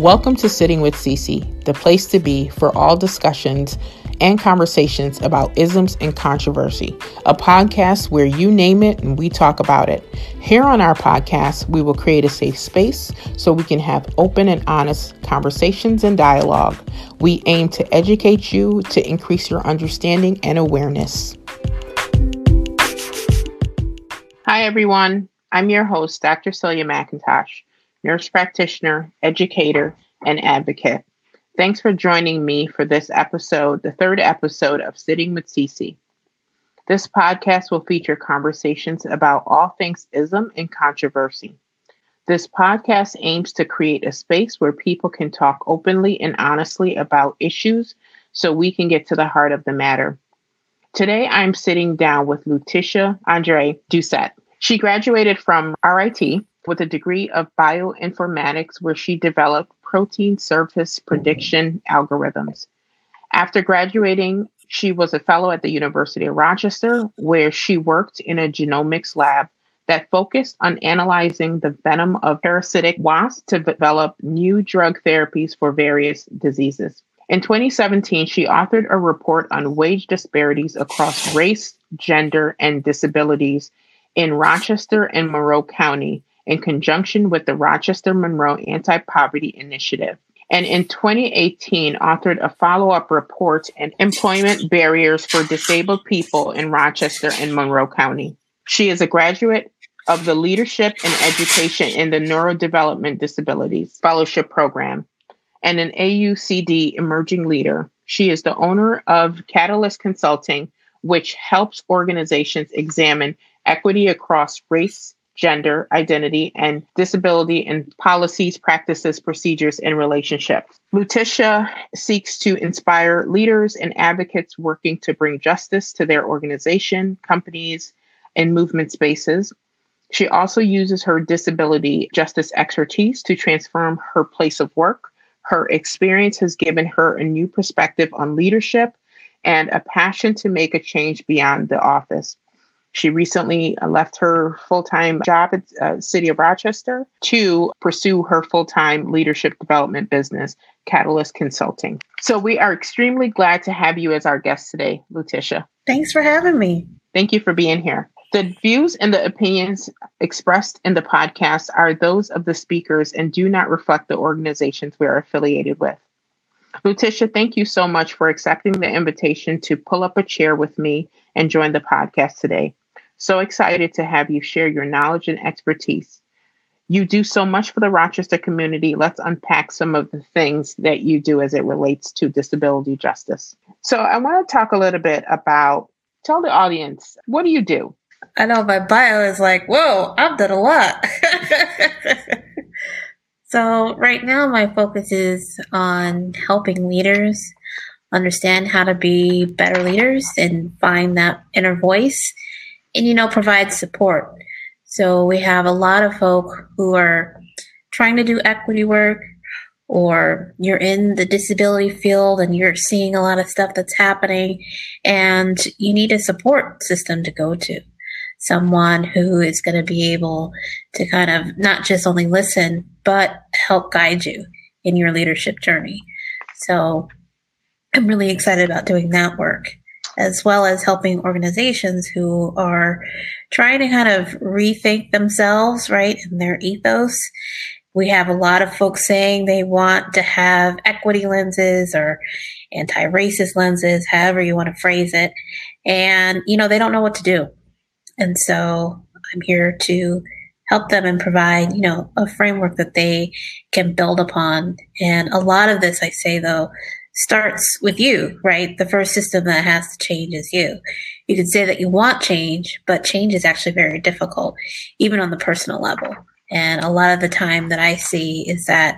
Welcome to Sitting with Cece, the place to be for all discussions and conversations about isms and controversy, a podcast where you name it and we talk about it. Here on our podcast, we will create a safe space so we can have open and honest conversations and dialogue. We aim to educate you to increase your understanding and awareness. Hi, everyone. I'm your host, Dr. Celia McIntosh, nurse practitioner, educator, and advocate. Thanks for joining me for this episode, the third episode of Sitting with Cece. This podcast will feature conversations about all things ism and controversy. This podcast aims to create a space where people can talk openly and honestly about issues so we can get to the heart of the matter. Today, I'm sitting down with Letitia Andre Doucette. She graduated from RIT with a degree of bioinformatics, where she developed protein surface prediction algorithms. After graduating, she was a fellow at the University of Rochester, where she worked in a genomics lab that focused on analyzing the venom of parasitic wasps to develop new drug therapies for various diseases. In 2017, she authored a report on wage disparities across race, gender, and disabilities in Rochester and Monroe County in conjunction with the Rochester Monroe Anti Poverty Initiative. And in 2018, authored a follow up report on employment barriers for disabled people in Rochester and Monroe County. She is a graduate of the Leadership and Education in the Neurodevelopment Disabilities Fellowship Program and an AUCD Emerging Leader. She is the owner of Catalyst Consulting, which helps organizations examine equity across race, gender, identity, and disability in policies, practices, procedures, and relationships. Letitia seeks to inspire leaders and advocates working to bring justice to their organization, companies, and movement spaces. She also uses her disability justice expertise to transform her place of work. Her experience has given her a new perspective on leadership and a passion to make a change beyond the office. She recently uh, left her full time job at uh, City of Rochester to pursue her full time leadership development business, Catalyst Consulting. So we are extremely glad to have you as our guest today, Letitia. Thanks for having me. Thank you for being here. The views and the opinions expressed in the podcast are those of the speakers and do not reflect the organizations we are affiliated with. Letitia, thank you so much for accepting the invitation to pull up a chair with me and join the podcast today. So excited to have you share your knowledge and expertise. You do so much for the Rochester community. Let's unpack some of the things that you do as it relates to disability justice. So, I want to talk a little bit about, tell the audience, what do you do? I know my bio is like, whoa, I've done a lot. so, right now, my focus is on helping leaders understand how to be better leaders and find that inner voice and you know provide support. So we have a lot of folk who are trying to do equity work or you're in the disability field and you're seeing a lot of stuff that's happening and you need a support system to go to. Someone who is going to be able to kind of not just only listen but help guide you in your leadership journey. So i'm really excited about doing that work as well as helping organizations who are trying to kind of rethink themselves, right, and their ethos. We have a lot of folks saying they want to have equity lenses or anti racist lenses, however you want to phrase it. And, you know, they don't know what to do. And so I'm here to help them and provide, you know, a framework that they can build upon. And a lot of this, I say though, starts with you, right? The first system that has to change is you. You can say that you want change, but change is actually very difficult, even on the personal level. And a lot of the time that I see is that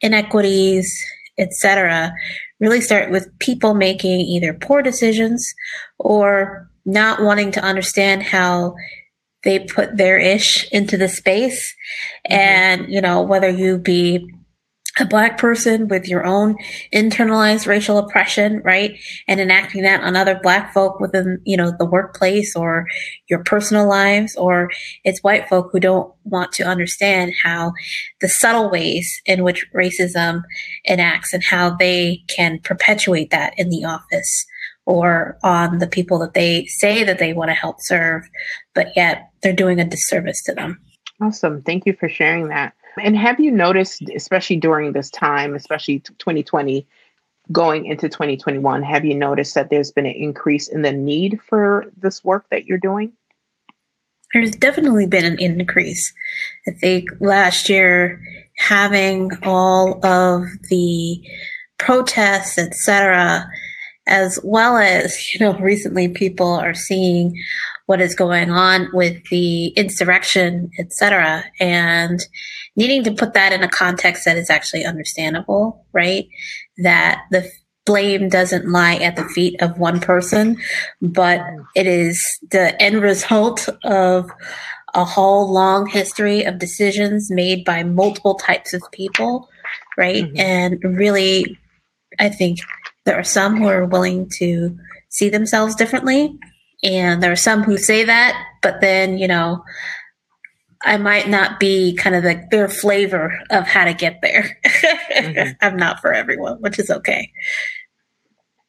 inequities, etc., really start with people making either poor decisions or not wanting to understand how they put their ish into the space. Mm-hmm. And, you know, whether you be a black person with your own internalized racial oppression, right? And enacting that on other black folk within, you know, the workplace or your personal lives, or it's white folk who don't want to understand how the subtle ways in which racism enacts and how they can perpetuate that in the office or on the people that they say that they want to help serve, but yet they're doing a disservice to them. Awesome. Thank you for sharing that. And have you noticed, especially during this time, especially 2020, going into 2021, have you noticed that there's been an increase in the need for this work that you're doing? There's definitely been an increase. I think last year, having all of the protests, etc., as well as, you know, recently people are seeing what is going on with the insurrection, etc., and needing to put that in a context that is actually understandable, right? That the blame doesn't lie at the feet of one person, but it is the end result of a whole long history of decisions made by multiple types of people, right? Mm-hmm. And really, I think there are some who are willing to see themselves differently. And there are some who say that, but then, you know, I might not be kind of like their flavor of how to get there. mm-hmm. I'm not for everyone, which is okay.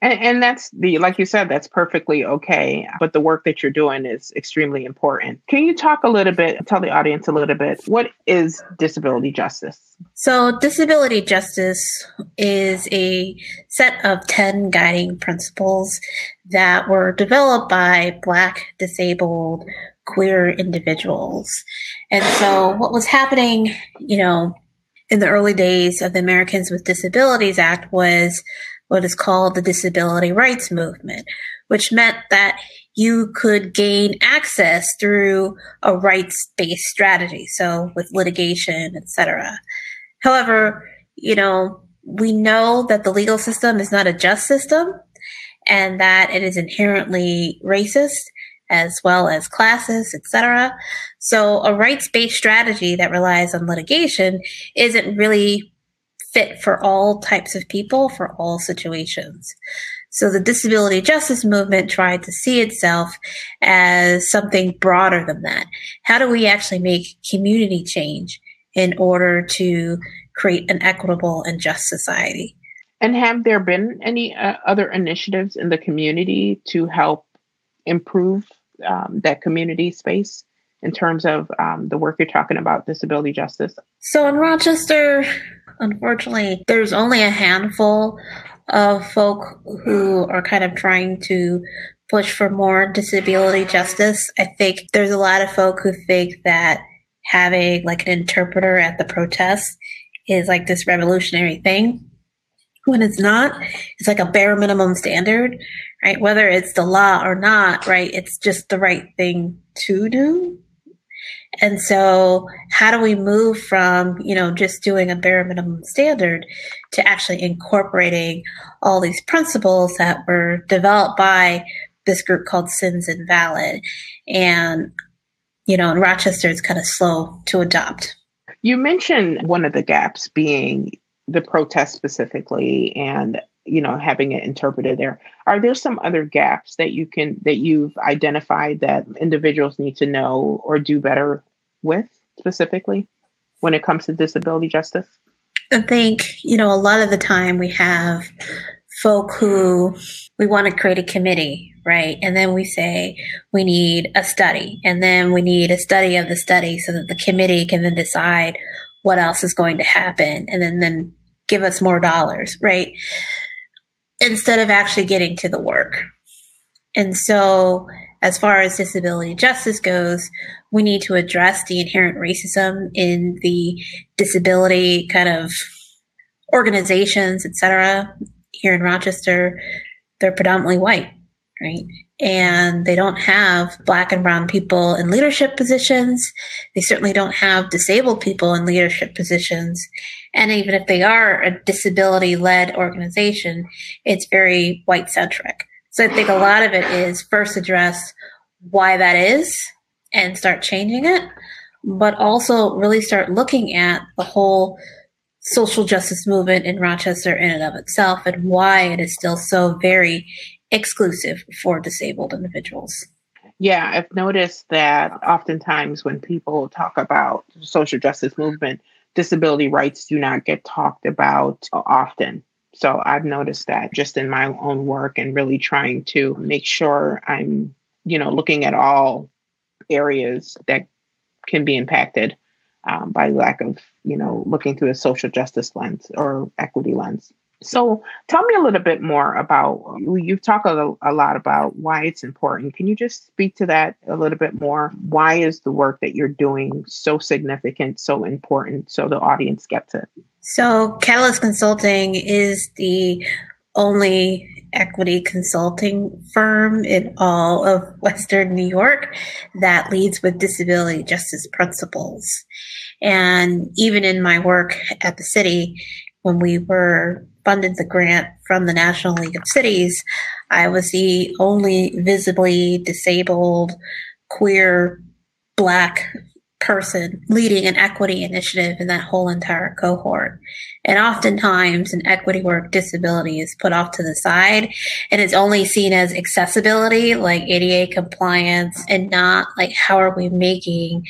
And, and, that's the, like you said, that's perfectly okay. But the work that you're doing is extremely important. Can you talk a little bit, tell the audience a little bit, what is disability justice? So, disability justice is a set of 10 guiding principles that were developed by Black, disabled, queer individuals. And so what was happening, you know, in the early days of the Americans with Disabilities Act was what is called the Disability Rights Movement, which meant that you could gain access through a rights-based strategy, so with litigation, etc. However, you know, we know that the legal system is not a just system and that it is inherently racist as well as classes, etc. So a rights-based strategy that relies on litigation isn't really fit for all types of people for all situations. So the disability justice movement tried to see itself as something broader than that. How do we actually make community change in order to create an equitable and just society? And have there been any uh, other initiatives in the community to help improve um, that community space in terms of um, the work you're talking about, disability justice? So in Rochester, unfortunately, there's only a handful of folk who are kind of trying to push for more disability justice. I think there's a lot of folk who think that having like an interpreter at the protest is like this revolutionary thing when it's not. It's like a bare minimum standard, right? Whether it's the law or not, right? It's just the right thing to do. And so how do we move from, you know, just doing a bare minimum standard to actually incorporating all these principles that were developed by this group called Sins Invalid? And, you know, in Rochester, it's kind of slow to adopt. You mentioned one of the gaps being the protest specifically and you know having it interpreted there. Are there some other gaps that you can that you've identified that individuals need to know or do better with specifically when it comes to disability justice? I think you know a lot of the time we have folk who we want to create a committee right? And then we say we need a study and then we need a study of the study so that the committee can then decide what else is going to happen and then then give us more dollars, right? Instead of actually getting to the work. And so as far as disability justice goes, we need to address the inherent racism in the disability kind of organizations, etc. Here in Rochester, they're predominantly white, right? and they don't have black and brown people in leadership positions. They certainly don't have disabled people in leadership positions. And even if they are a disability led organization, it's very white centric. So I think a lot of it is first address why that is and start changing it, but also really start looking at the whole social justice movement in Rochester in and of itself and why it is still so very exclusive for disabled individuals. Yeah, I've noticed that oftentimes when people talk about social justice movement, disability rights do not get talked about often. So I've noticed that just in my own work and really trying to make sure I'm, you know, looking at all areas that can be impacted um, by lack of, you know, looking through a social justice lens or equity lens. So tell me a little bit more about you've talked a, a, lot about why it's important. Can you just speak to that a little bit more? Why is the work that you're doing so significant, so important, so the audience gets it? So Catalyst Consulting is the only equity consulting firm in all of Western New York that leads with disability justice principles. And even in my work at the city, when we were funded the grant from the National League of Cities, I was the only visibly disabled, queer, black person leading an equity initiative in that whole entire cohort. And oftentimes in equity work, disability is put off to the side and it's only seen as accessibility, like ADA compliance, and not like how are we making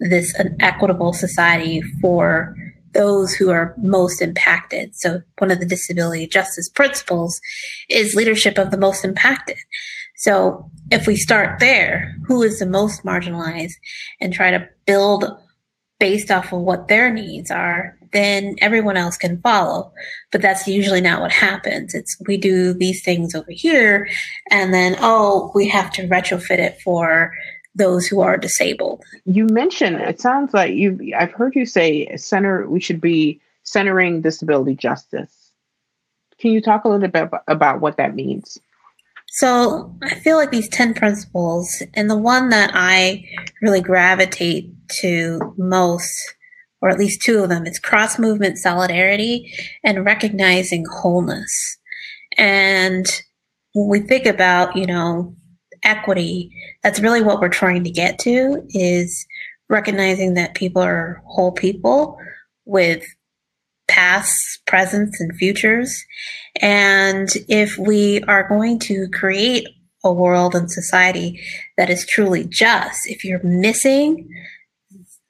this an equitable society for those who are most impacted. So one of the disability justice principles is leadership of the most impacted. So if we start there, who is the most marginalized and try to build based off of what their needs are, then everyone else can follow. But that's usually not what happens. It's we do these things over here and then, oh, we have to retrofit it for those who are disabled. You mentioned it sounds like you I've heard you say center we should be centering disability justice. Can you talk a little bit about what that means? So, I feel like these 10 principles and the one that I really gravitate to most or at least two of them, it's cross movement solidarity and recognizing wholeness. And when we think about, you know, equity, that's really what we're trying to get to is recognizing that people are whole people with pasts, presents, and futures. And if we are going to create a world and society that is truly just, if you're missing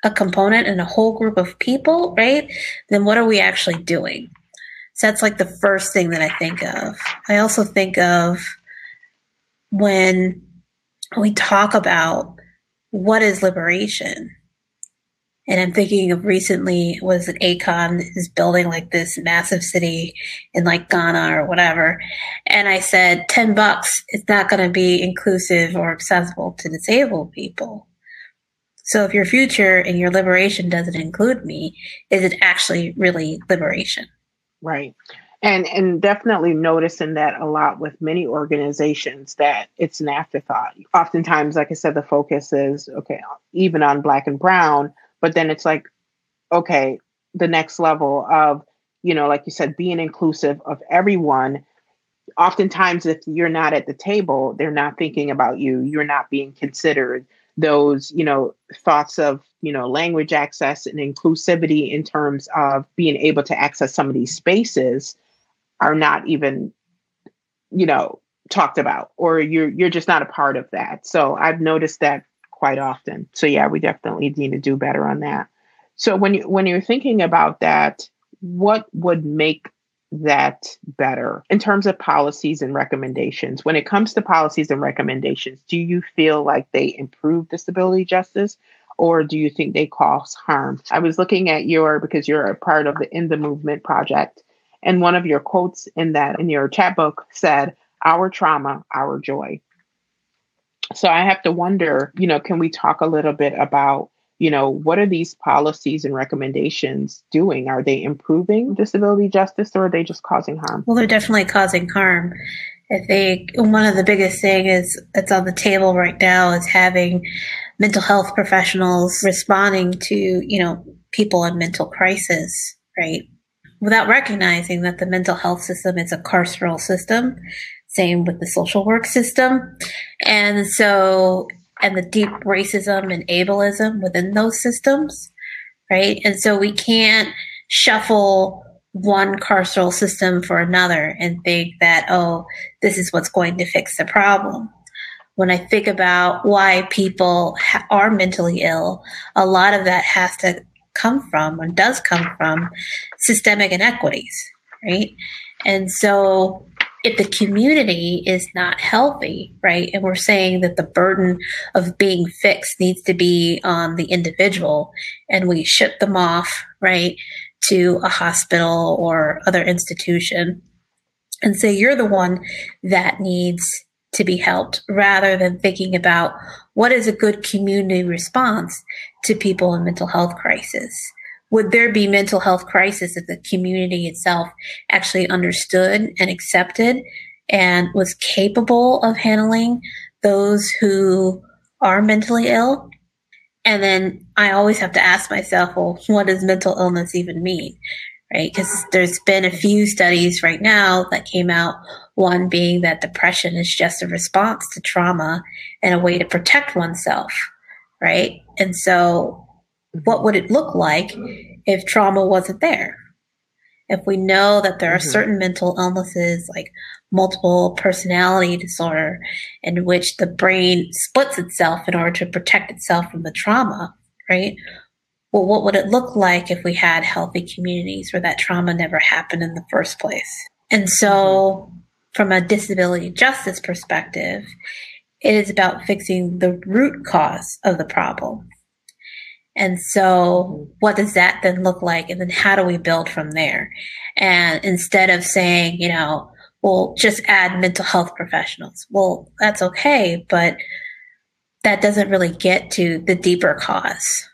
a component in a whole group of people, right, then what are we actually doing? So that's like the first thing that I think of. I also think of when we talk about what is liberation. And I'm thinking of recently was it Akon is building like this massive city in like Ghana or whatever. And I said, 10 bucks, it's not going to be inclusive or accessible to disabled people. So if your future and your liberation doesn't include me, is it actually really liberation? Right and and definitely noticing that a lot with many organizations that it's an afterthought. Oftentimes like i said the focus is okay even on black and brown but then it's like okay the next level of you know like you said being inclusive of everyone. Oftentimes if you're not at the table they're not thinking about you. You're not being considered. Those you know thoughts of you know language access and inclusivity in terms of being able to access some of these spaces are not even you know talked about or you're you're just not a part of that. So i've noticed that quite often. So yeah we definitely need to do better on that. So when you when you're thinking about that what would make that better in terms of policies and recommendations? When it comes to policies and recommendations do you feel like they improve disability justice or do you think they cause harm? I was looking at your because you're a part of the in the movement project and one of your quotes in that in your chapbook said, Our trauma, our joy. So I have to wonder, you know, can we talk a little bit about, you know, what are these policies and recommendations doing? Are they improving disability justice or are they just causing harm? Well, they're definitely causing harm. I think one of the biggest thing is that's on the table right now is having mental health professionals responding to, you know, people in mental crisis, right? Without recognizing that the mental health system is a carceral system. Same with the social work system. And so, and the deep racism and ableism within those systems, right? And so we can't shuffle one carceral system for another and think that, oh, this is what's going to fix the problem. When I think about why people ha- are mentally ill, a lot of that has to come from and does come from systemic inequities, right? And so if the community is not healthy, right, and we're saying that the burden of being fixed needs to be on the individual, and we ship them off, right, to a hospital or other institution and say you're the one that needs to be helped rather than thinking about what is a good community response to people in mental health crisis would there be mental health crisis if the community itself actually understood and accepted and was capable of handling those who are mentally ill and then I always have to ask myself, well, what does mental illness even mean? Right? Because there's been a few studies right now that came out. One being that depression is just a response to trauma and a way to protect oneself. Right? And so, what would it look like if trauma wasn't there? If we know that there are mm-hmm. certain mental illnesses like multiple personality disorder in which the brain splits itself in order to protect itself from the trauma, right? Well, what would it look like if we had healthy communities where that trauma never happened in the first place? And so, from a disability justice perspective, it is about fixing the root cause of the problem. And so, what does that then look like? And then, how do we build from there? And instead of saying, you know, well, just add mental health professionals. Well, that's okay, but that doesn't really get to the deeper cause.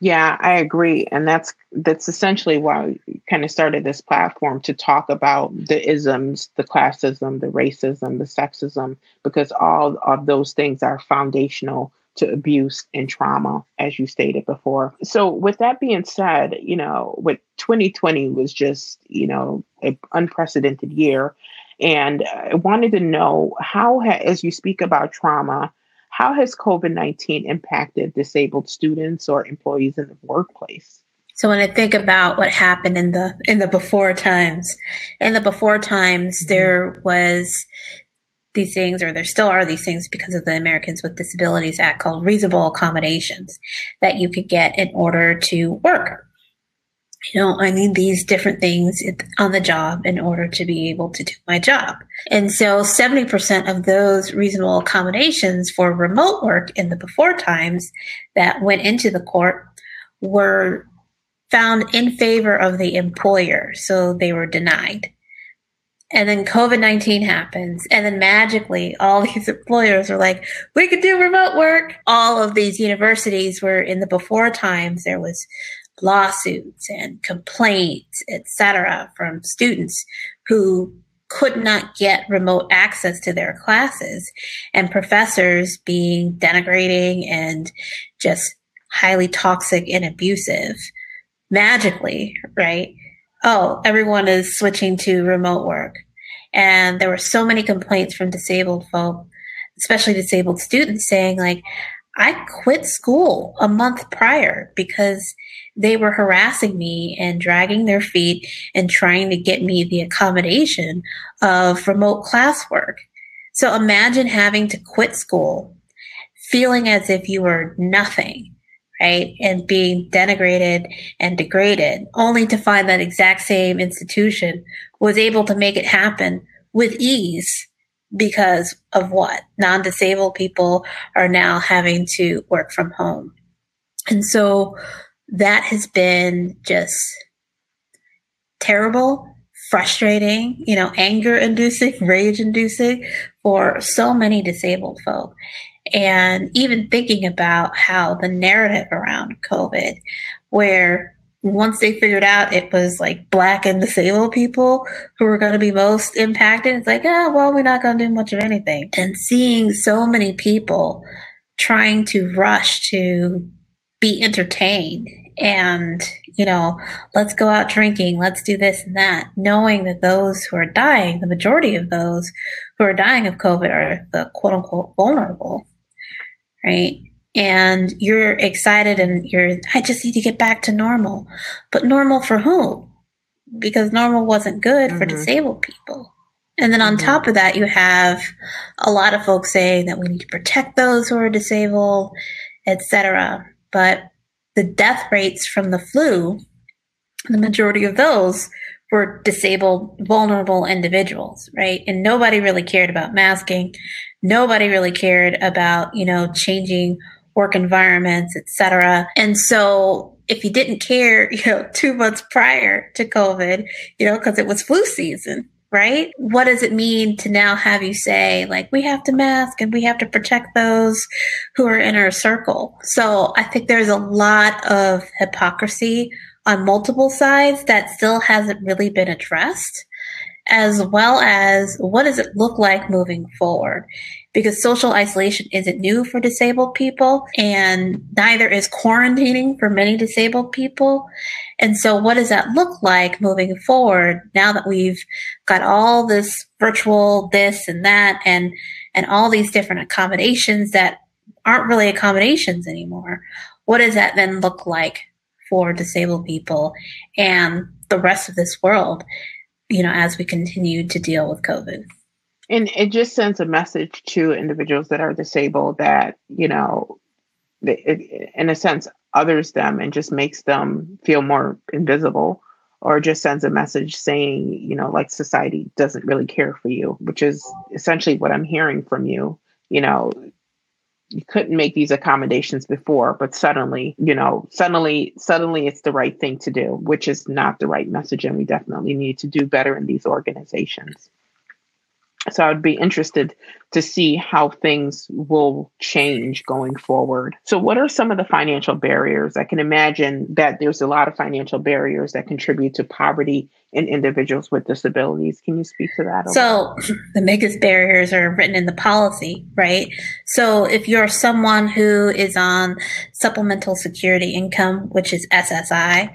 Yeah, I agree, and that's that's essentially why we kind of started this platform to talk about the isms, the classism, the racism, the sexism, because all of those things are foundational to abuse and trauma, as you stated before. So, with that being said, you know, with 2020 was just you know an unprecedented year, and uh, I wanted to know how, ha- as you speak about trauma, how has COVID 19 impacted disabled students or employees in the workplace? So when I think about what happened in the in the before times, in the before times mm-hmm. there was these things, or there still are these things because of the Americans with Disabilities Act called reasonable accommodations that you could get in order to work you know, I need these different things on the job in order to be able to do my job. And so 70% of those reasonable accommodations for remote work in the before times that went into the court were found in favor of the employer. So they were denied. And then COVID 19 happens. And then magically, all these employers are like, we could do remote work. All of these universities were in the before times, there was lawsuits and complaints, etc., from students who could not get remote access to their classes and professors being denigrating and just highly toxic and abusive magically, right? Oh, everyone is switching to remote work. And there were so many complaints from disabled folk, especially disabled students saying like, I quit school a month prior because they were harassing me and dragging their feet and trying to get me the accommodation of remote classwork. So imagine having to quit school, feeling as if you were nothing, right? And being denigrated and degraded, only to find that exact same institution was able to make it happen with ease because of what? Non disabled people are now having to work from home. And so that has been just terrible, frustrating, you know, anger inducing, rage inducing for so many disabled folk. And even thinking about how the narrative around COVID, where once they figured out it was like black and disabled people who were going to be most impacted, it's like, ah, oh, well, we're not going to do much of anything. And seeing so many people trying to rush to be entertained and you know let's go out drinking let's do this and that knowing that those who are dying the majority of those who are dying of covid are the quote unquote vulnerable right and you're excited and you're, I just need to get back to normal. But normal for whom? Because normal wasn't good mm-hmm. for disabled people. And then on mm-hmm. top of that, you have a lot of folks saying that we need to protect those who are disabled, etc. But the death rates from the flu, the majority of those were disabled, vulnerable individuals, right? And nobody really cared about masking. Nobody really cared about, you know, changing work environments, etc. And so if you didn't care, you know, two months prior to COVID, you know, because it was flu season, right? What does it mean to now have you say, like, we have to mask and we have to protect those who are in our circle? So I think there's a lot of hypocrisy on multiple sides that still hasn't really been addressed, as well as what does it look like moving forward? Because social isolation isn't new for disabled people, and neither is quarantining for many disabled people. And so, what does that look like moving forward now that we've got all this virtual this and that and and all these different accommodations that aren't really accommodations anymore? What does that then look like for disabled people and the rest of this world, you know, as we continue to deal with COVID. And it just sends a message to individuals that are disabled that, you know, it, in a sense, others them and just makes them feel more invisible or just sends a message saying, you know, like society doesn't really care for you, which is essentially what I'm hearing from you. You know, you couldn't make these accommodations before but suddenly you know suddenly suddenly it's the right thing to do which is not the right message and we definitely need to do better in these organizations so I would be interested to see how things will change going forward. So, what are some of the financial barriers? I can imagine that there's a lot of financial barriers that contribute to poverty in individuals with disabilities. Can you speak to that? So, the biggest barriers are written in the policy, right? So, if you're someone who is on supplemental security income, which is SSI,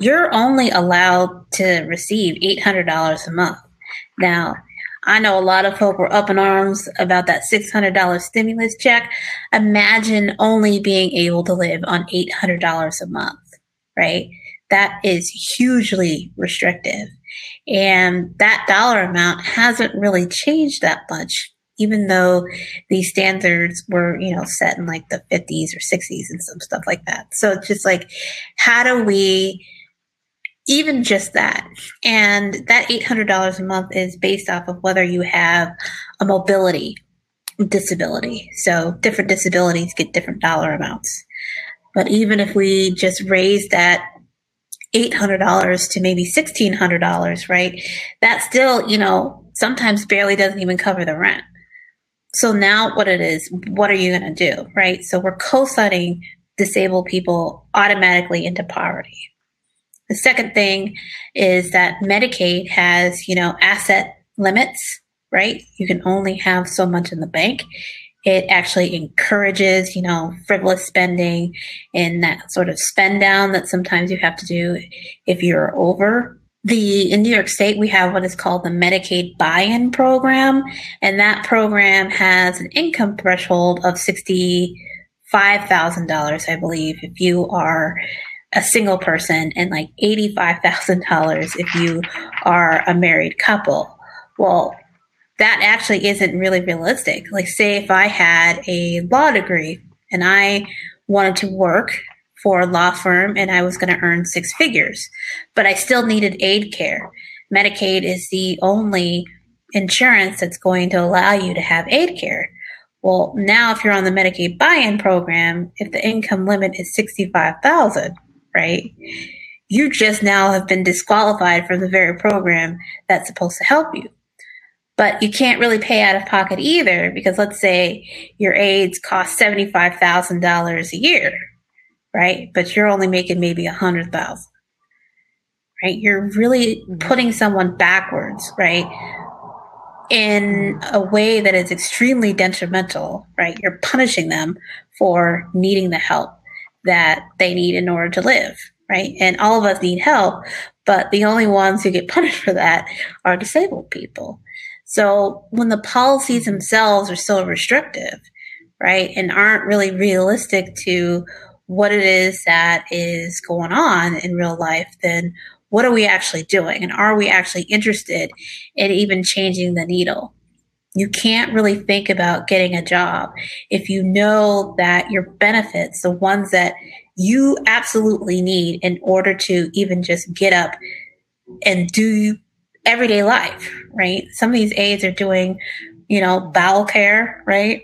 you're only allowed to receive $800 a month. Now, I know a lot of folk were up in arms about that $600 stimulus check. Imagine only being able to live on $800 a month, right? That is hugely restrictive. And that dollar amount hasn't really changed that much, even though these standards were, you know, set in like the 50s or 60s and some stuff like that. So it's just like, how do we even just that. And that $800 a month is based off of whether you have a mobility disability. So different disabilities get different dollar amounts. But even if we just raise that $800 to maybe $1,600, right? That still, you know, sometimes barely doesn't even cover the rent. So now what it is, what are you going to do, right? So we're co-signing disabled people automatically into poverty. The second thing is that Medicaid has, you know, asset limits, right? You can only have so much in the bank. It actually encourages, you know, frivolous spending and that sort of spend down that sometimes you have to do if you're over. The in New York State we have what is called the Medicaid buy-in program, and that program has an income threshold of sixty five thousand dollars, I believe, if you are a single person and like $85,000 if you are a married couple. Well, that actually isn't really realistic. Like, say if I had a law degree and I wanted to work for a law firm and I was going to earn six figures, but I still needed aid care. Medicaid is the only insurance that's going to allow you to have aid care. Well, now if you're on the Medicaid buy-in program, if the income limit is 65,000, right? You just now have been disqualified from the very program that's supposed to help you. But you can't really pay out of pocket either because let's say your aids cost $75,000 a year, right? But you're only making maybe a hundred thousand, right? You're really mm-hmm. putting someone backwards, right? In a way that is extremely detrimental, right? You're punishing them for needing the help that they need in order to live, right? And all of us need help, but the only ones who get punished for that are disabled people. So when the policies themselves are so restrictive, right? And aren't really realistic to what it is that is going on in real life, then what are we actually doing? And are we actually interested in even changing the needle? You can't really think about getting a job if you know that your benefits, the ones that you absolutely need in order to even just get up and do everyday life, right? Some of these aides are doing, you know, bowel care, right?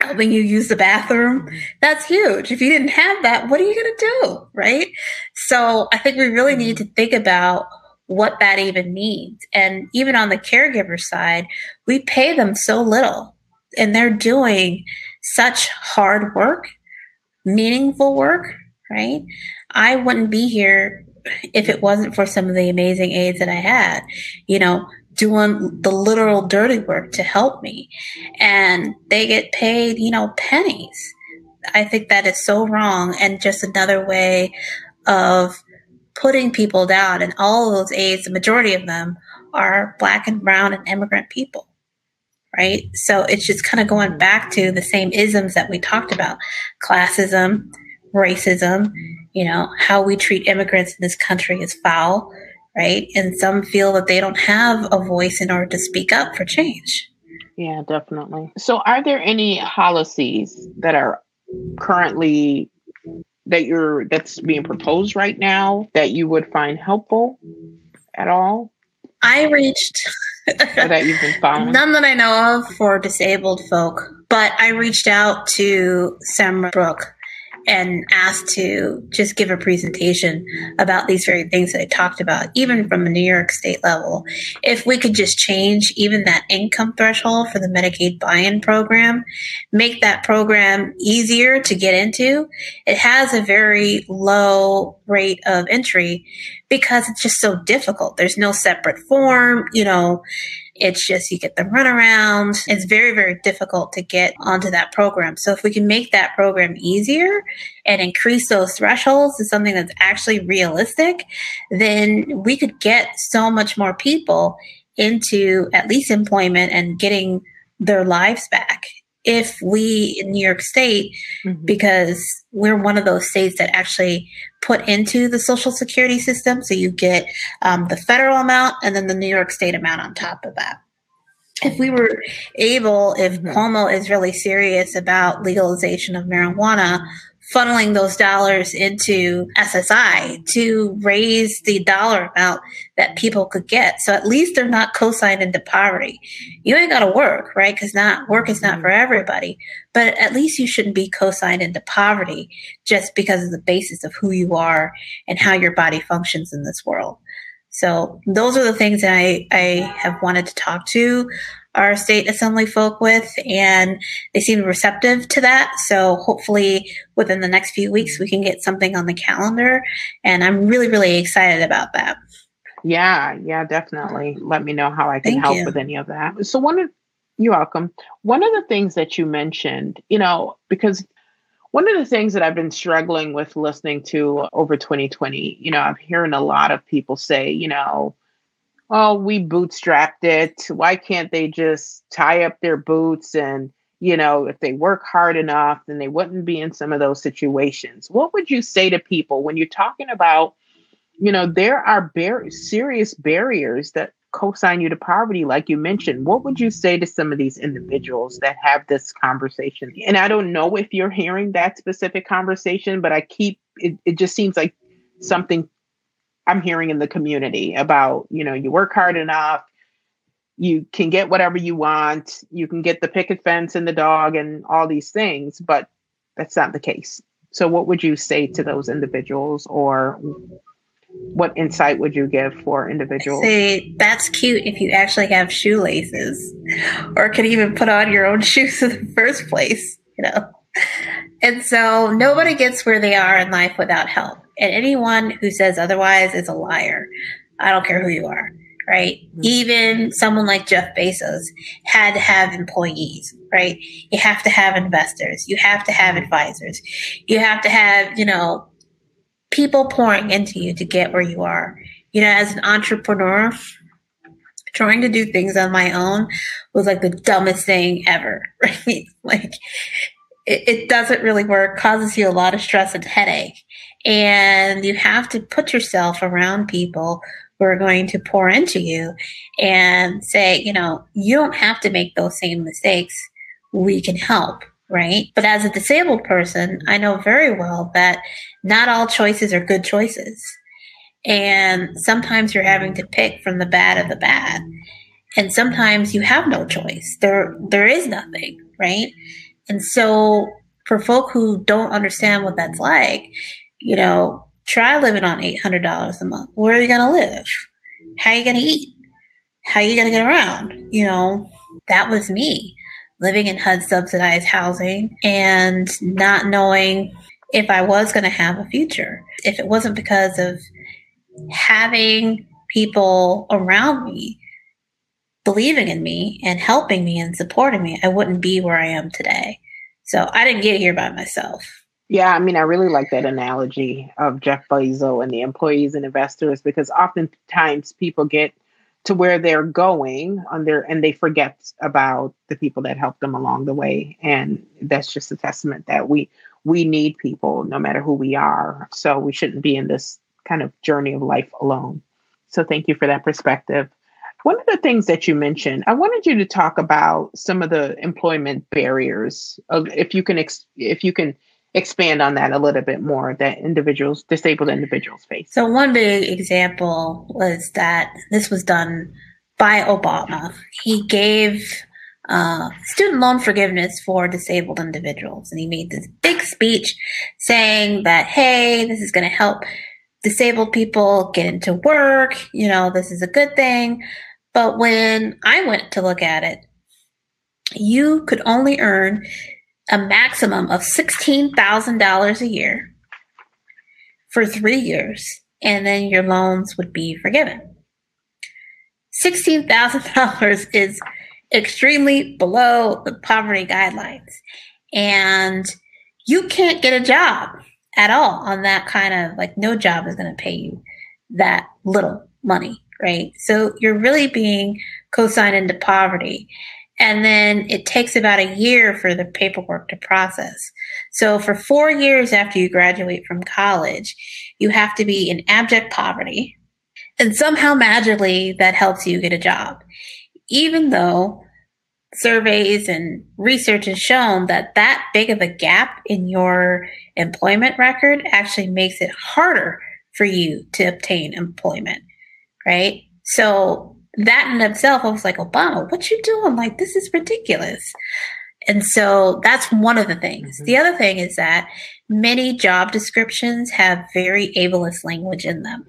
Helping you use the bathroom. That's huge. If you didn't have that, what are you going to do, right? So I think we really need to think about what that even means. And even on the caregiver side, we pay them so little and they're doing such hard work, meaningful work, right? I wouldn't be here if it wasn't for some of the amazing aides that I had, you know, doing the literal dirty work to help me. And they get paid, you know, pennies. I think that is so wrong and just another way of putting people down. And all those aides, the majority of them are black and brown and immigrant people. Right. So it's just kind of going back to the same isms that we talked about classism, racism, you know, how we treat immigrants in this country is foul, right? And some feel that they don't have a voice in order to speak up for change. Yeah, definitely. So, are there any policies that are currently that you're that's being proposed right now that you would find helpful at all? I reached that you've been following. None that I know of for disabled folk, but I reached out to Samra Brouk and asked to just give a presentation about these very things that I talked about, even from a New York state level. If we could just change even that income threshold for the Medicaid buy in program, make that program easier to get into, it has a very low rate of entry because it's just so difficult. There's no separate form, you know it's just you get the runaround. It's very, very difficult to get onto that program. So if we can make that program easier and increase those thresholds to something that's actually realistic, then we could get so much more people into at least employment and getting their lives back if we in New York State, mm-hmm. because we're one of those states that actually put into the Social Security system. So you get um, the federal amount and then the New York State amount on top of that. If we were able, if mm-hmm. Cuomo is really serious about legalization of marijuana, funneling those dollars into SSI to raise the dollar amount that people could get. So at least they're not co-signed into poverty. You ain't got to work, right? Because not work is not for mm-hmm. everybody. But at least you shouldn't be co-signed into poverty just because of the basis of who you are and how your body functions in this world. So those are the things that I, I have wanted to talk to our state assembly folk with, and they seem receptive to that. So hopefully within the next few weeks, we can get something on the calendar. And I'm really, really excited about that. Yeah, yeah, definitely. Let me know how I can Thank help you. with any of that. So one of you're welcome. One of the things that you mentioned, you know, because one of the things that I've been struggling with listening to over 2020, you know, I'm hearing a lot of people say, you know, oh, we bootstrapped it. Why can't they just tie up their boots and, you know, if they work hard enough, then they wouldn't be in some of those situations. What would you say to people when you're talking about, you know, there are bar- serious barriers that co-sign you to poverty like you mentioned what would you say to some of these individuals that have this conversation and i don't know if you're hearing that specific conversation but i keep it, it just seems like something I'm hearing in the community about, you know, you work hard enough, you can get whatever you want, you can get the picket fence and the dog and all these things, but that's not the case. So, what would you say to those individuals, or what insight would you give for individuals? Say that's cute if you actually have shoelaces, or can even put on your own shoes in the first place, you know. And so nobody gets where they are in life without help. And anyone who says otherwise is a liar. I don't care who you are, right? Mm-hmm. Even someone like Jeff Bezos had to have employees, right? You have to have investors. You have to have advisors. You have to have, you know, people pouring into you to get where you are. You know, as an entrepreneur, trying to do things on my own was like the dumbest thing ever, right? like it, it doesn't really work, causes you a lot of stress and headache. And you have to put yourself around people who are going to pour into you and say, you know, you don't have to make those same mistakes. We can help, right? But as a disabled person, I know very well that not all choices are good choices. And sometimes you're having to pick from the bad of the bad. And sometimes you have no choice. There there is nothing, right? And so for folk who don't understand what that's like, you know, try living on $800 a month. Where are you going to live? How are you going to eat? How are you going to get around? You know, that was me living in HUD subsidized housing and not knowing if I was going to have a future. If it wasn't because of having people around me believing in me and helping me and supporting me, I wouldn't be where I am today. So I didn't get here by myself. Yeah, I mean, I really like that analogy of Jeff Bezos and the employees and investors because oftentimes people get to where they're going on their and they forget about the people that helped them along the way. And that's just a testament that we we need people no matter who we are. So we shouldn't be in this kind of journey of life alone. So thank you for that perspective. One of the things that you mentioned, I wanted you to talk about some of the employment barriers. Of, if you can, if you can expand on that a little bit more, that individuals, disabled individuals face. So one big example was that this was done by Obama. He gave uh, student loan forgiveness for disabled individuals, and he made this big speech saying that, "Hey, this is going to help." disabled people get into work, you know, this is a good thing. But when I went to look at it, you could only earn a maximum of $16,000 a year for three years, and then your loans would be forgiven. $16,000 is extremely below the poverty guidelines. And you can't get a job at all on that kind of like no job is going to pay you that little money right? So you're really being co-signed into poverty. And then it takes about a year for the paperwork to process. So for four years after you graduate from college, you have to be in abject poverty. And somehow magically that helps you get a job. Even though surveys and research has shown that that big of a gap in your employment record actually makes it harder for you to obtain employment right? So that in itself, I was like, Obama, what you doing? Like, this is ridiculous. And so that's one of the things. Mm-hmm. The other thing is that many job descriptions have very ableist language in them.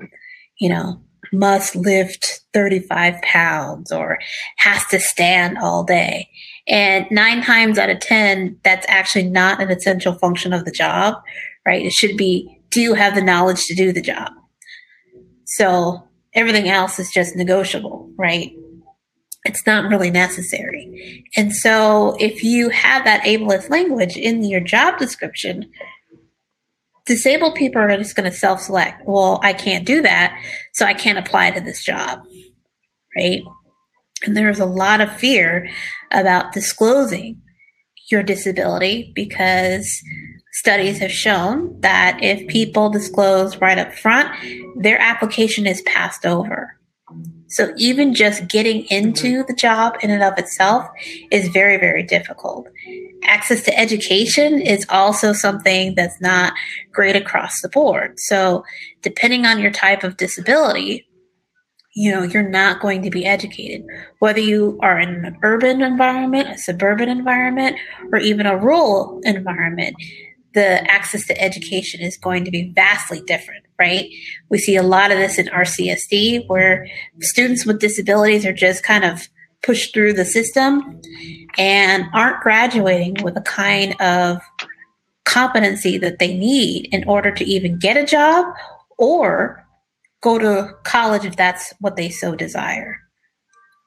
You know, must lift 35 pounds or has to stand all day. And nine times out of 10, that's actually not an essential function of the job, right? It should be, do you have the knowledge to do the job? So everything else is just negotiable, right? It's not really necessary. And so if you have that ableist language in your job description, disabled people are just going to self select. Well, I can't do that, so I can't apply to this job, right? And there's a lot of fear about disclosing your disability because studies have shown that if people disclose right up front, their application is passed over. So even just getting into the job in and of itself is very, very difficult. Access to education is also something that's not great across the board. So depending on your type of disability, you know, you're not going to be educated. Whether you are in an urban environment, a suburban environment, or even a rural environment, the access to education is going to be vastly different, right? We see a lot of this in RCSD where students with disabilities are just kind of pushed through the system and aren't graduating with a kind of competency that they need in order to even get a job or go to college if that's what they so desire.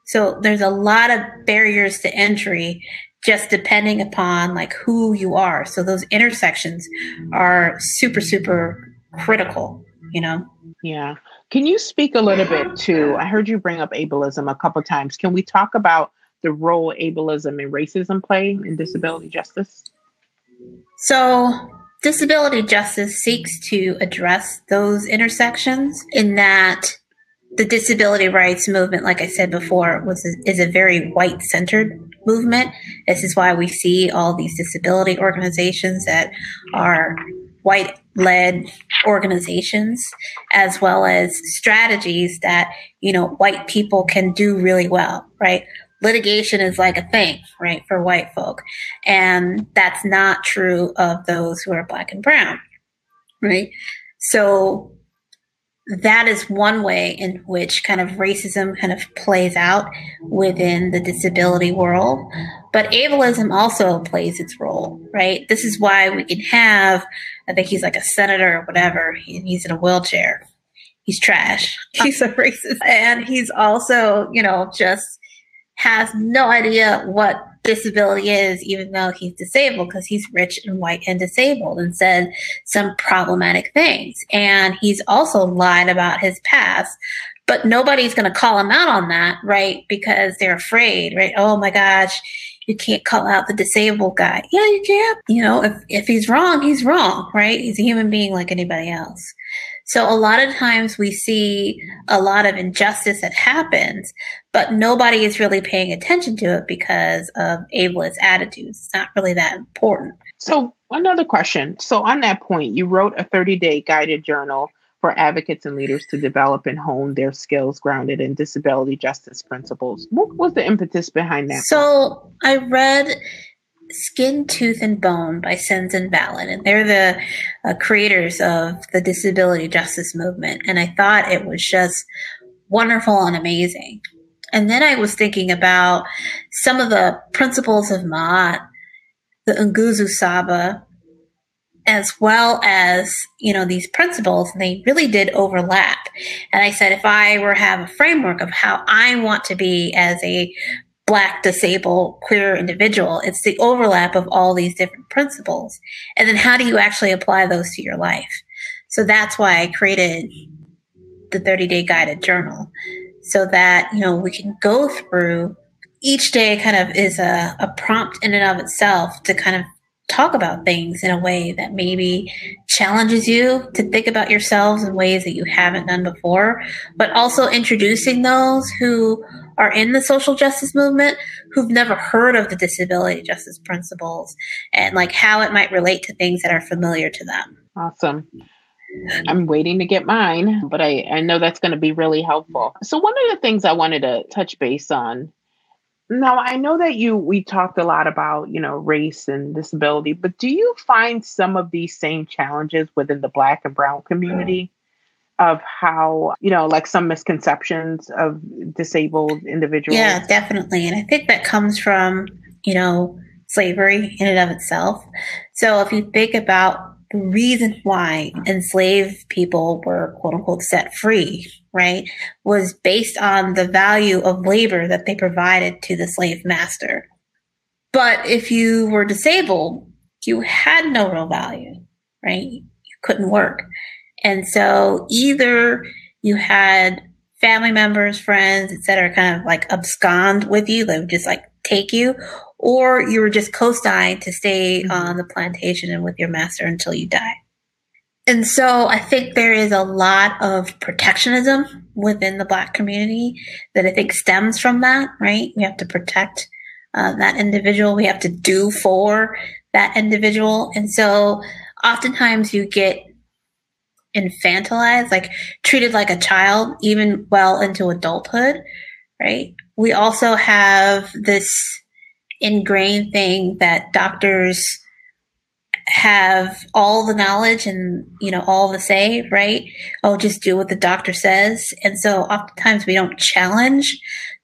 So there's a lot of barriers to entry just depending upon like who you are. So those intersections are super, super critical, you know? Yeah. Can you speak a little bit to, I heard you bring up ableism a couple times. Can we talk about the role ableism and racism play in disability justice? So, disability justice seeks to address those intersections in that the disability rights movement, like I said before, was is a very white centered movement. This is why we see all these disability organizations that are white led organizations, as well as strategies that you know white people can do really well. Right, litigation is like a thing, right, for white folk, and that's not true of those who are black and brown. Right, so that is one way in which kind of racism kind of plays out within the disability world. But ableism also plays its role, right? This is why we can have, I think he's like a senator or whatever, and he's in a wheelchair. He's trash. He's a racist. And he's also, you know, just has no idea what disability is, even though he's disabled, because he's rich and white and disabled, and said some problematic things. And he's also lied about his past. But nobody's going to call him out on that, right? Because they're afraid, right? Oh my gosh, you can't call out the disabled guy. Yeah, you can. You know, if, if he's wrong, he's wrong, right? He's a human being like anybody else. So a lot of times we see a lot of injustice that happens, but nobody is really paying attention to it because of ableist attitudes. It's not really that important. So another question. So on that point, you wrote a 30-day guided journal for advocates and leaders to develop and hone their skills grounded in disability justice principles. What was the impetus behind that? So I read Skin, Tooth, and Bone by Sins Invalid, and they're the uh, creators of the disability justice movement. And I thought it was just wonderful and amazing. And then I was thinking about some of the principles of Ma'at, the Nguzo Saba, as well as you know these principles and they really did overlap and i said if i were have a framework of how i want to be as a black, disabled, queer individual. It's the overlap of all these different principles. And then how do you actually apply those to your life? So that's why I created the 30 day guided journal so that, you know, we can go through each day kind of is a, a prompt in and of itself to kind of talk about things in a way that maybe challenges you to think about yourselves in ways that you haven't done before, but also introducing those who are in the social justice movement who've never heard of the disability justice principles and like how it might relate to things that are familiar to them. Awesome. I'm waiting to get mine, but I, I know that's going to be really helpful. So, one of the things I wanted to touch base on now, I know that you we talked a lot about, you know, race and disability, but do you find some of these same challenges within the black and brown community? Of how you know like some misconceptions of disabled individuals. Yeah definitely. And i think that comes from you know slavery in and of itself. So if you think about the reason why enslaved people were quote unquote set free right was based on the value of labor that they provided to the slave master. But if you were disabled you had no real value right? You couldn't work and so either you had family members, friends, etc., kind of like abscond with you, they would just like take you, or you were just co-signed to stay mm-hmm. on the plantation and with your master until you die. And so I think there is a lot of protectionism within the black community that I think stems from that, right? We have to protect uh, that individual. We have to do for that individual. And so oftentimes you get infantilized, like treated like a child, even well into adulthood, right? We also have this ingrained thing that doctors have all the knowledge and you know all the say right? Oh just do what the doctor says. And so oftentimes we don't challenge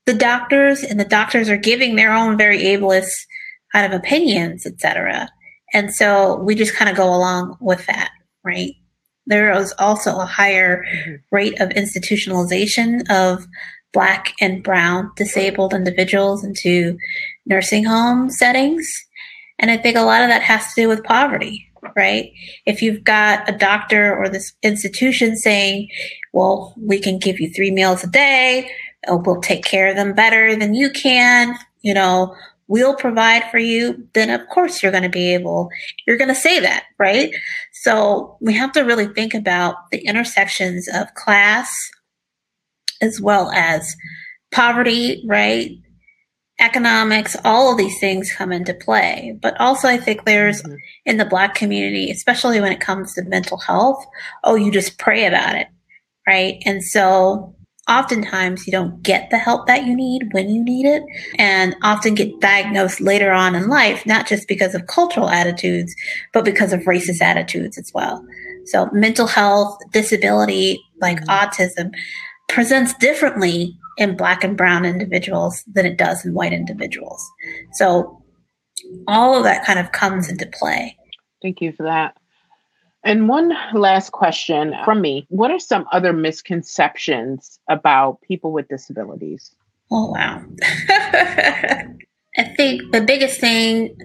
the doctors and the doctors are giving their own very ableist kind of opinions etc and so we just kind of go along with that right there is also a higher mm-hmm. rate of institutionalization of black and brown disabled individuals into nursing home settings. And I think a lot of that has to do with poverty, right? If you've got a doctor or this institution saying, well, we can give you three meals a day, we'll take care of them better than you can, you know, we'll provide for you, then of course you're going to be able, you're going to say that, right? So we have to really think about the intersections of class as well as poverty, right? Economics, all of these things come into play. But also, I think there's mm-hmm. in the Black community, especially when it comes to mental health, oh, you just pray about it, right? And so oftentimes you don't get the help that you need when you need it and often get diagnosed later on in life, not just because of cultural attitudes, but because of racist attitudes as well. So mental health, disability, like mm-hmm. autism presents differently in black and brown individuals than it does in white individuals. So all of that kind of comes into play. Thank you for that. And one last question from me What are some other misconceptions about people with disabilities? Oh, wow. I think the biggest thing,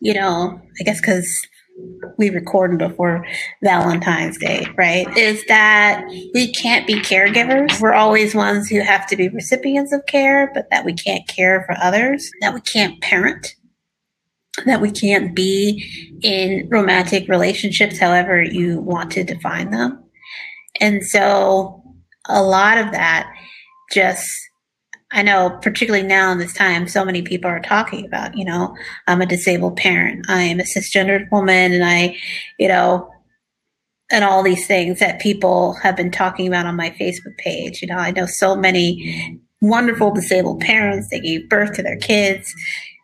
you know, I guess because we recorded before Valentine's Day, right? Is that we can't be caregivers. We're always ones who have to be recipients of care, but that we can't care for others, that we can't parent that we can't be in romantic relationships however you want to define them. And so a lot of that just I know, particularly now in this time, so many people are talking about, you know, I'm a disabled parent, I am a cisgendered woman, and I, you know, and all these things that people have been talking about on my Facebook page. You know, I know so many wonderful disabled parents, they gave birth to their kids,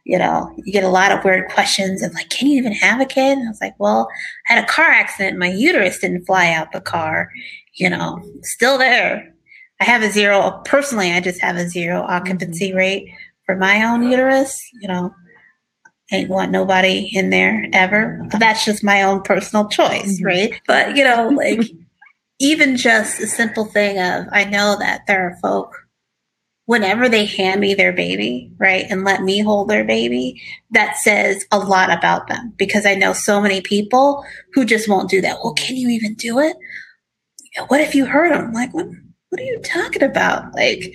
you know, you get a lot of weird questions of like, can you even have a kid? And I was like, well, I had a car accident. My uterus didn't fly out the car, you know, still there. I have a zero, personally, I just have a zero occupancy mm-hmm. rate for my own uterus, you know, I ain't want nobody in there ever. But that's just my own personal choice, mm-hmm. right? But, you know, like, even just a simple thing of, I know that there are folk whenever they hand me their baby, right, and let me hold their baby, that says a lot about them because I know so many people who just won't do that. Well, can you even do it? What if you hurt them? Like, what, what are you talking about? Like,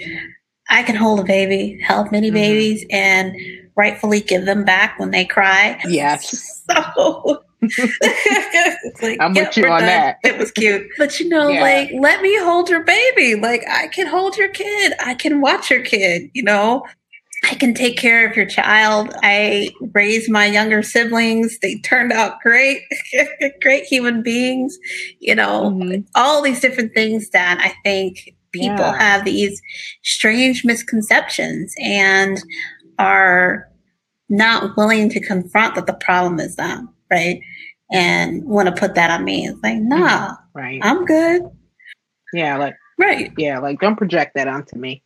I can hold a baby, help many mm-hmm. babies, and rightfully give them back when they cry. Yes. So like, I'm with you on done. that. It was cute. But you know, yeah. like, let me hold your baby. Like, I can hold your kid. I can watch your kid, you know? I can take care of your child. I raised my younger siblings. They turned out great, great human beings. You know, mm-hmm. all these different things that I think people yeah. have these strange misconceptions and are not willing to confront that the problem is them, right? and want to put that on me. It's like, nah, mm-hmm. right. I'm good. Yeah, like right. Yeah, like don't project that onto me.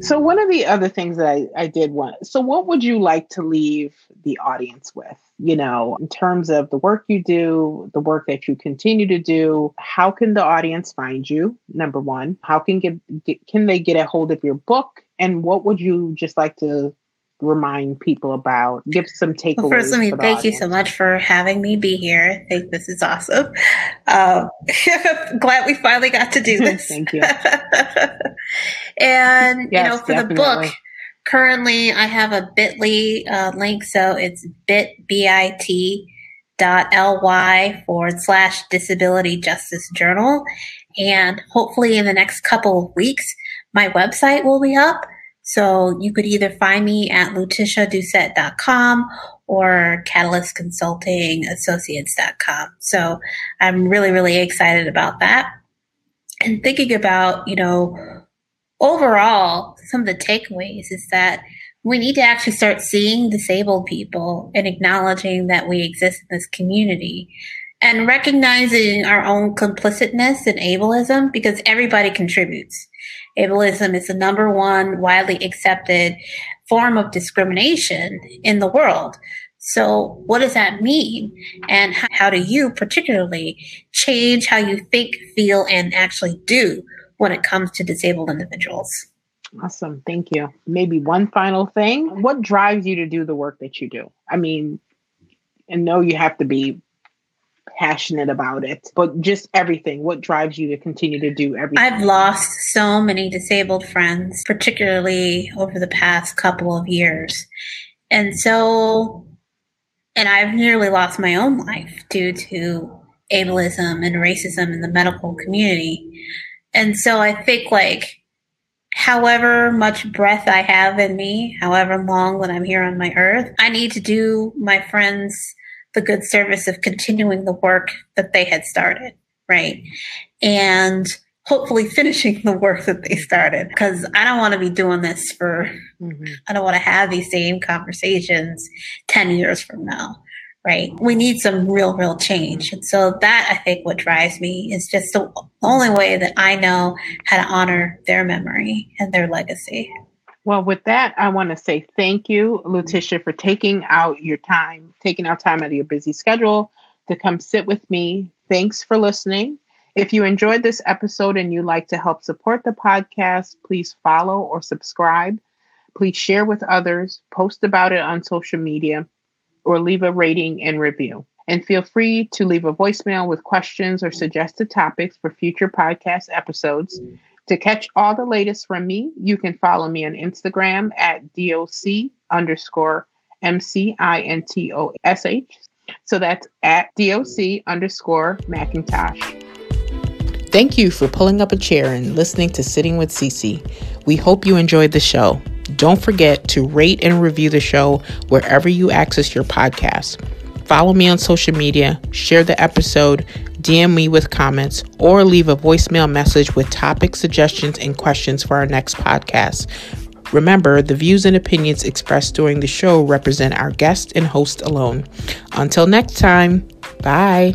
So one of the other things that I, I did want so what would you like to leave the audience with? You know, in terms of the work you do, the work that you continue to do, how can the audience find you? Number one, how can get, get can they get a hold of your book? And what would you just like to remind people about? Give some takeaways. Well, first, let me thank audience. you so much for having me be here. I think this is awesome. Um, glad we finally got to do this. thank you. and yes, you know, for definitely. the book, currently I have a Bitly uh, link, so it's bit bit dot ly forward slash disability justice journal and hopefully in the next couple of weeks my website will be up so you could either find me at LetitiaDoucette.com or CatalystConsultingAssociates.com. So I'm really, really excited about that. And thinking about, you know, overall, some of the takeaways is that we need to actually start seeing disabled people and acknowledging that we exist in this community and recognizing our own complicitness in ableism because everybody contributes. Ableism is the number one widely accepted form of discrimination in the world. So, what does that mean? And how do you particularly change how you think, feel, and actually do when it comes to disabled individuals? Awesome. Thank you. Maybe one final thing. What drives you to do the work that you do? I mean, and know you have to be passionate about it, but just everything. What drives you to continue to do everything? I've lost so many disabled friends, particularly over the past couple of years. And so, and I've nearly lost my own life due to ableism and racism in the medical community. And so I think like however much breath I have in me, however long that I'm here on my earth, I need to do my friends the good service of continuing the work that they had started, right? And hopefully finishing the work that they started because I don't want to be doing this for, mm-hmm. I don't want to have these same conversations 10 years from now right? We need some real, real change. And so that I think what drives me is just the only way that I know how to honor their memory and their legacy. Well, with that, I want to say thank you, Letitia, for taking out your time, taking out time out of your busy schedule to come sit with me. Thanks for listening. If you enjoyed this episode and you'd like to help support the podcast, please follow or subscribe. Please share with others, post about it on social media, or leave a rating and review. And feel free to leave a voicemail with questions or suggested topics for future podcast episodes. To catch all the latest from me, you can follow me on Instagram at DOC underscore M-C-I-N-T-O-S-H. So that's at DOC underscore McIntosh. Thank you for pulling up a chair and listening to Sitting with Cece. We hope you enjoyed the show. Don't forget to rate and review the show wherever you access your podcast. Follow me on social media, share the episode, DM me with comments, or leave a voicemail message with topic suggestions and questions for our next podcast. Remember, the views and opinions expressed during the show represent our guest and host alone. Until next time, bye.